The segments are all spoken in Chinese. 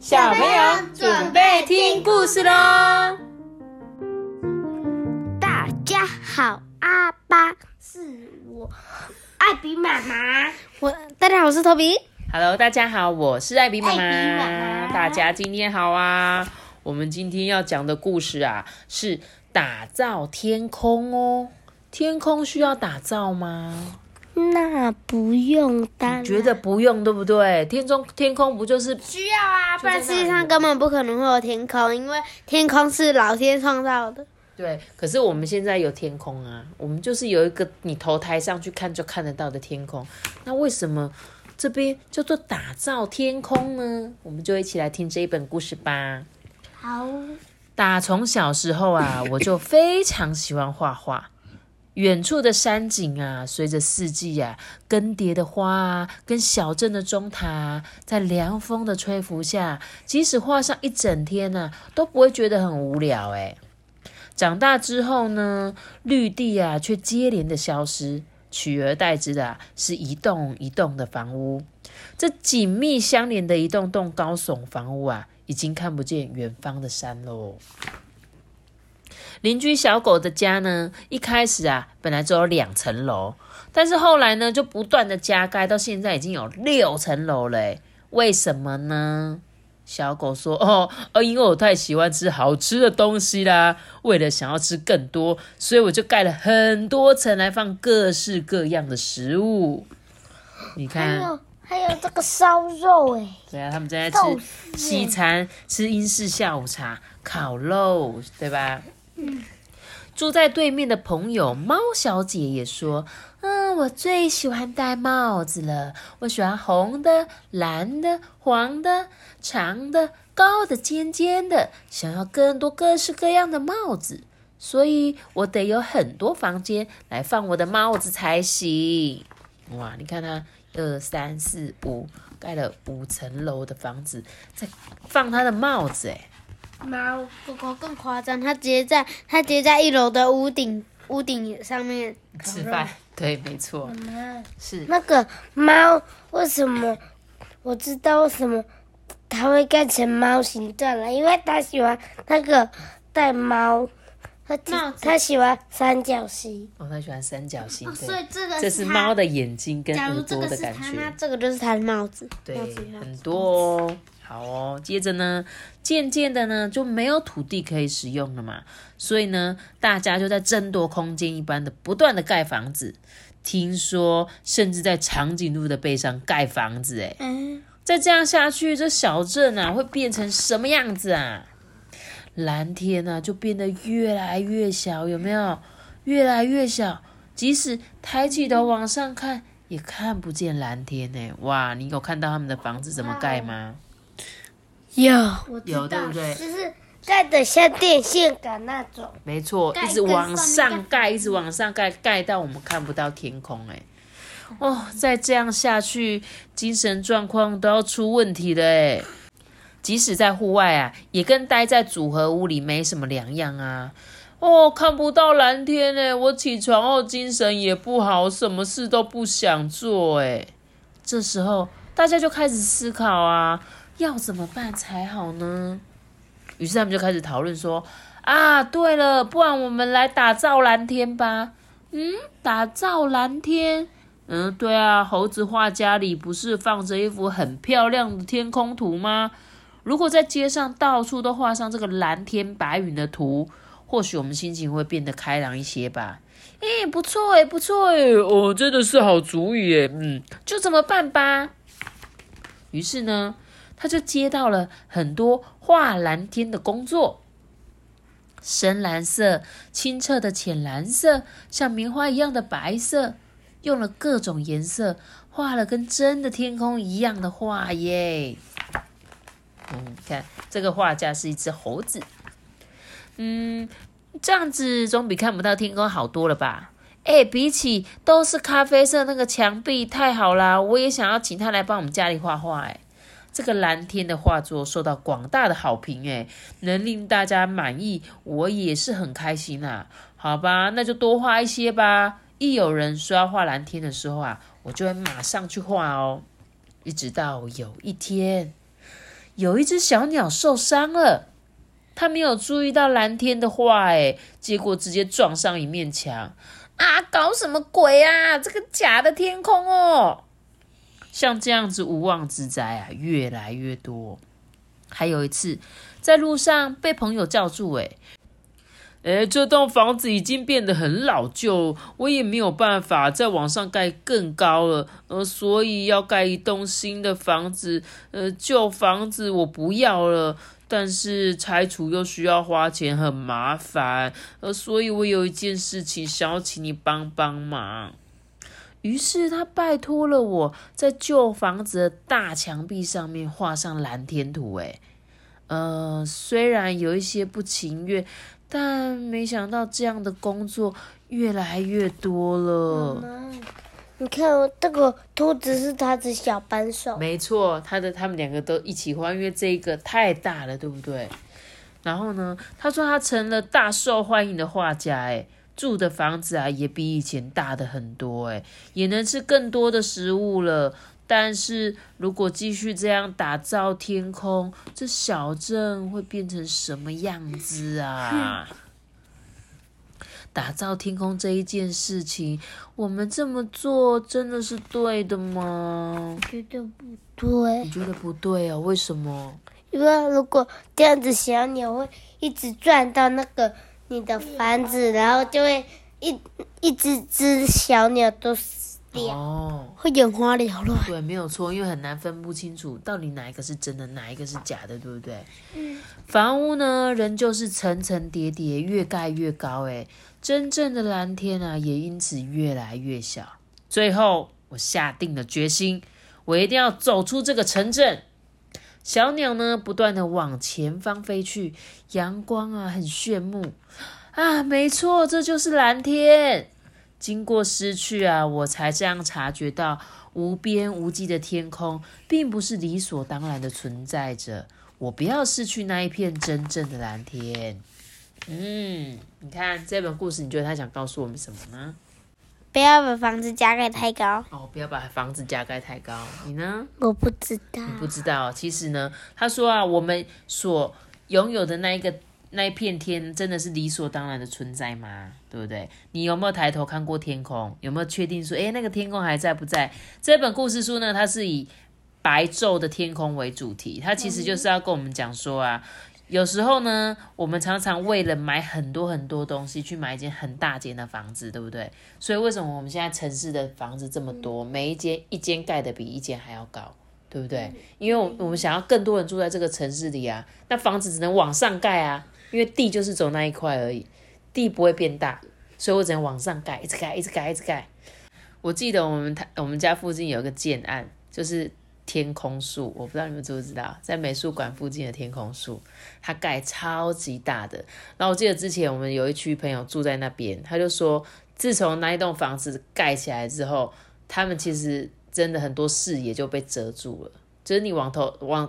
小朋友准备听故事喽！大家好，阿巴是我，艾比妈妈。我大家好，我是托比。Hello，大家好，我是艾比妈艾比妈妈大家今天好啊！我们今天要讲的故事啊，是打造天空哦。天空需要打造吗？那不用当，觉得不用，对不对？天中天空不就是需要啊，不然世界上根本不可能会有天空，因为天空是老天创造的。对？可是我们现在有天空啊，我们就是有一个你头抬上去看就看得到的天空。那为什么这边叫做打造天空呢？我们就一起来听这一本故事吧。好，打从小时候啊，我就非常喜欢画画。远处的山景啊，随着四季啊，更迭的花啊，跟小镇的钟塔、在凉风的吹拂下，即使画上一整天呢、都不会觉得很无聊。哎，长大之后呢，绿地啊，却接连的消失，取而代之的、是一栋一栋的房屋。这紧密相连的一栋栋高耸房屋啊，已经看不见远方的山喽。邻居小狗的家呢，一开始啊，本来只有两层楼，但是后来呢，就不断的加盖，到现在已经有六层楼了诶。为什么呢？小狗说：“哦，哦，因为我太喜欢吃好吃的东西啦，为了想要吃更多，所以我就盖了很多层来放各式各样的食物。你还看，有还有这个烧肉哎，对啊，他们正在吃西餐，吃英式下午茶，烤肉，对吧？住在对面的朋友猫小姐也说：“嗯，我最喜欢戴帽子了。我喜欢红的、蓝的、黄的、长的、高的、尖尖的，想要更多各式各样的帽子。所以我得有很多房间来放我的帽子才行。哇，你看它二三四五，盖了五层楼的房子，在放它的帽子，哎。”猫狗狗更夸张，它直接在它直接在一楼的屋顶屋顶上面吃饭，对，没错，妈是那个猫为什么？我知道为什么它会盖成猫形状了，因为它喜欢那个戴猫，它帽子它喜欢三角形。哦，他喜欢三角形，哦，所以这个这是它猫的眼睛跟假耳朵如这个是的感觉它那，这个就是它的帽子。对帽子，很多哦。好哦，接着呢，渐渐的呢就没有土地可以使用了嘛，所以呢，大家就在争夺空间一般的不断的盖房子。听说甚至在长颈鹿的背上盖房子，哎，嗯，再这样下去，这小镇啊会变成什么样子啊？蓝天啊就变得越来越小，有没有？越来越小，即使抬起头往上看，也看不见蓝天呢。哇，你有看到他们的房子怎么盖吗？有，我知有，对不对？就是盖的像电线杆那种。没错，一直往上盖，一直往上盖，盖到我们看不到天空。哎，哦，再这样下去，精神状况都要出问题了。哎，即使在户外啊，也跟待在组合屋里没什么两样啊。哦，看不到蓝天哎，我起床后精神也不好，什么事都不想做哎。这时候大家就开始思考啊，要怎么办才好呢？于是他们就开始讨论说：“啊，对了，不然我们来打造蓝天吧。”嗯，打造蓝天。嗯，对啊，猴子画家里不是放着一幅很漂亮的天空图吗？如果在街上到处都画上这个蓝天白云的图，或许我们心情会变得开朗一些吧。诶，不错诶，不错诶，哦，真的是好主意诶。嗯，就这么办吧。于是呢，他就接到了很多画蓝天的工作，深蓝色、清澈的浅蓝色，像棉花一样的白色，用了各种颜色画了跟真的天空一样的画耶。嗯，看这个画家是一只猴子，嗯，这样子总比看不到天空好多了吧？哎，比起都是咖啡色那个墙壁，太好啦！我也想要请他来帮我们家里画画。哎，这个蓝天的画作受到广大的好评，哎，能令大家满意，我也是很开心啊。好吧，那就多画一些吧。一有人说要画蓝天的时候啊，我就会马上去画哦。一直到有一天，有一只小鸟受伤了，它没有注意到蓝天的话，哎，结果直接撞上一面墙。啊，搞什么鬼啊！这个假的天空哦，像这样子无妄之灾啊，越来越多。还有一次，在路上被朋友叫住，哎，哎，这栋房子已经变得很老旧，我也没有办法再往上盖更高了，呃，所以要盖一栋新的房子，呃，旧房子我不要了。但是拆除又需要花钱，很麻烦，呃，所以我有一件事情想要请你帮帮忙。于是他拜托了我在旧房子的大墙壁上面画上蓝天图。诶，呃，虽然有一些不情愿，但没想到这样的工作越来越多了。你看，这个兔子是他的小扳手。没错，他的他们两个都一起画，因为这个太大了，对不对？然后呢，他说他成了大受欢迎的画家，哎，住的房子啊也比以前大的很多，哎，也能吃更多的食物了。但是如果继续这样打造天空，这小镇会变成什么样子啊？打造天空这一件事情，我们这么做真的是对的吗？觉得不对。你觉得不对啊？为什么？因为如果这样子，小鸟会一直转到那个你的房子，然后就会一一只只小鸟都死掉，哦，会眼花缭乱。对，没有错，因为很难分不清楚到底哪一个是真的，哪一个是假的，对不对？嗯。房屋呢，仍旧是层层叠叠，越盖越高，哎。真正的蓝天啊，也因此越来越小。最后，我下定了决心，我一定要走出这个城镇。小鸟呢，不断的往前方飞去，阳光啊，很炫目啊。没错，这就是蓝天。经过失去啊，我才这样察觉到，无边无际的天空，并不是理所当然的存在着。我不要失去那一片真正的蓝天。嗯，你看这本故事，你觉得他想告诉我们什么呢？不要把房子加盖太高。哦，不要把房子加盖太高。你呢？我不知道。你不知道，其实呢，他说啊，我们所拥有的那一个那一片天，真的是理所当然的存在吗？对不对？你有没有抬头看过天空？有没有确定说，哎，那个天空还在不在？这本故事书呢，它是以白昼的天空为主题，它其实就是要跟我们讲说啊。有时候呢，我们常常为了买很多很多东西，去买一间很大间的房子，对不对？所以为什么我们现在城市的房子这么多，每一间一间盖的比一间还要高，对不对？因为我我们想要更多人住在这个城市里啊，那房子只能往上盖啊，因为地就是走那一块而已，地不会变大，所以我只能往上盖，一直盖，一直盖，一直盖。我记得我们台我们家附近有一个建案，就是。天空树，我不知道你们知不知道，在美术馆附近的天空树，它盖超级大的。然后我记得之前我们有一区朋友住在那边，他就说，自从那一栋房子盖起来之后，他们其实真的很多视野就被遮住了，就是你往头往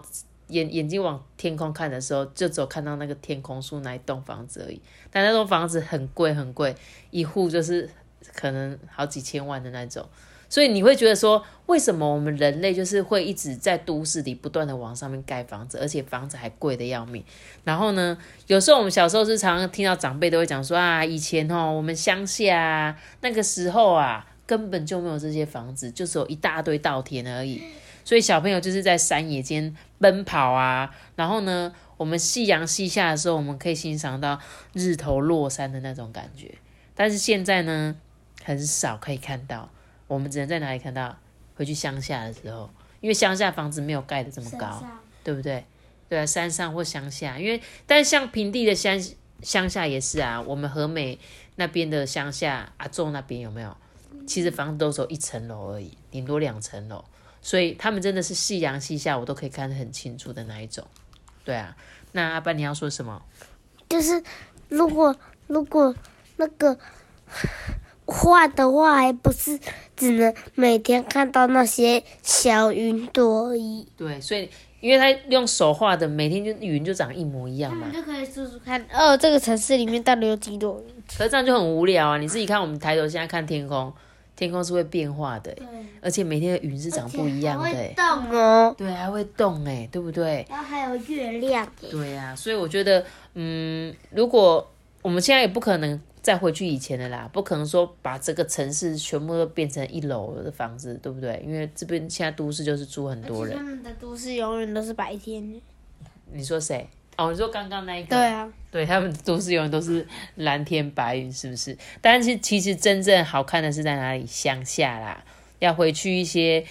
眼眼睛往天空看的时候，就只有看到那个天空树那一栋房子而已。但那栋房子很贵很贵，一户就是可能好几千万的那种。所以你会觉得说，为什么我们人类就是会一直在都市里不断的往上面盖房子，而且房子还贵的要命？然后呢，有时候我们小时候是常常听到长辈都会讲说啊，以前哦，我们乡下那个时候啊，根本就没有这些房子，就只有一大堆稻田而已。所以小朋友就是在山野间奔跑啊。然后呢，我们夕阳西下的时候，我们可以欣赏到日头落山的那种感觉。但是现在呢，很少可以看到。我们只能在哪里看到？回去乡下的时候，因为乡下房子没有盖的这么高，对不对？对啊，山上或乡下，因为但像平地的乡乡下也是啊。我们和美那边的乡下，阿仲那边有没有？其实房子都只有一层楼而已，顶多两层楼，所以他们真的是夕阳西下，我都可以看得很清楚的那一种。对啊，那阿班你要说什么？就是如果如果那个。画的话，还不是只能每天看到那些小云朵而已。对，所以因为他用手画的，每天就云就长一模一样嘛。就可以数数看，哦，这个城市里面到底有几朵云？可是这样就很无聊啊！你自己看，我们抬头现在看天空，天空是会变化的，对，而且每天的云是长不一样的，会动哦，对，还会动哎，对不对？然后还有月亮，对呀，所以我觉得，嗯，如果我们现在也不可能再回去以前的啦，不可能说把这个城市全部都变成一楼的房子，对不对？因为这边现在都市就是住很多人，他们的都市永远都是白天。你说谁？哦，你说刚刚那一个？对啊，对他们都市永远都是蓝天白云，是不是？但是其实真正好看的是在哪里？乡下啦，要回去一些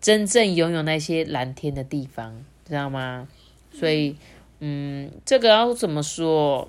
真正拥有那些蓝天的地方，知道吗？所以，嗯，这个要怎么说？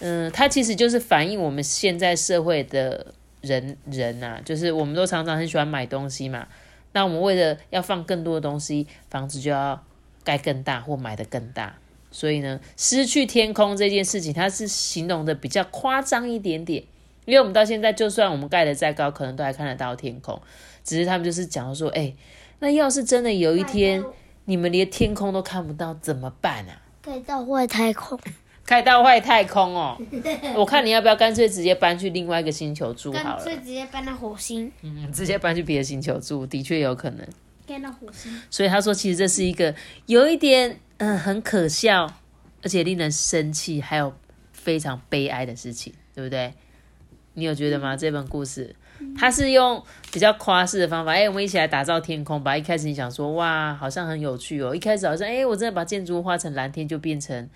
嗯，它其实就是反映我们现在社会的人人呐，就是我们都常常很喜欢买东西嘛。那我们为了要放更多的东西，房子就要盖更大或买的更大。所以呢，失去天空这件事情，它是形容的比较夸张一点点。因为我们到现在，就算我们盖的再高，可能都还看得到天空。只是他们就是讲说，哎，那要是真的有一天，你们连天空都看不到，怎么办啊？盖到外太空。盖到外太空哦，我看你要不要干脆直接搬去另外一个星球住好了。干脆直接搬到火星。嗯，直接搬去别的星球住，的确有可能。搬到火星。所以他说，其实这是一个有一点嗯很可笑，而且令人生气，还有非常悲哀的事情，对不对？你有觉得吗？这本故事，它是用比较夸饰的方法，哎，我们一起来打造天空吧。一开始你想说，哇，好像很有趣哦。一开始好像，哎，我真的把建筑物画成蓝天，就变成。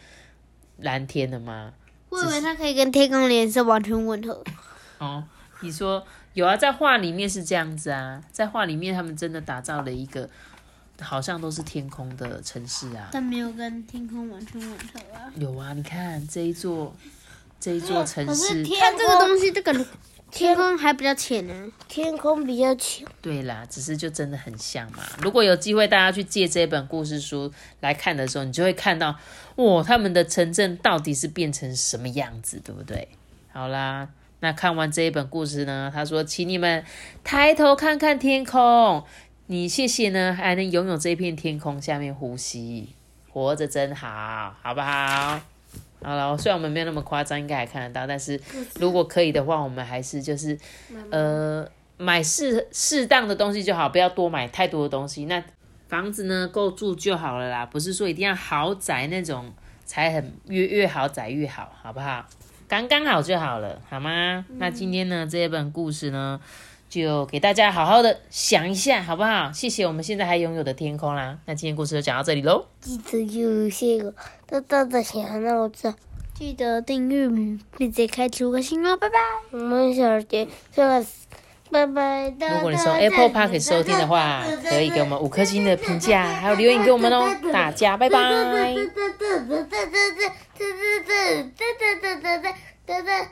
蓝天的吗？我以为它可以跟天空颜色完全吻合。哦，你说有啊，在画里面是这样子啊，在画里面他们真的打造了一个好像都是天空的城市啊，但没有跟天空完全吻合啊。有啊，你看这一座这一座城市，看这个东西，这个。天空还比较浅呢，天空比较浅。对啦，只是就真的很像嘛。如果有机会大家去借这本故事书来看的时候，你就会看到，哇，他们的城镇到底是变成什么样子，对不对？好啦，那看完这一本故事呢，他说，请你们抬头看看天空，你谢谢呢，还能拥有这片天空下面呼吸，活着真好，好不好？好了，虽然我们没有那么夸张，应该还看得到。但是如果可以的话，我们还是就是呃买适适当的东西就好，不要多买太多的东西。那房子呢够住就好了啦，不是说一定要豪宅那种才很越越豪宅越好，好不好？刚刚好就好了，好吗？那今天呢这一本故事呢？就给大家好好的想一下，好不好？谢谢我们现在还拥有的天空啦。那今天故事就讲到这里喽。记得有些个大大的小脑子，记得订阅并且开出五颗星哦，拜拜。我们小杰这个拜拜。如果你从 Apple Park 收听的话，可以给我们五颗星的评价，还有留言给我们哦。大家拜拜。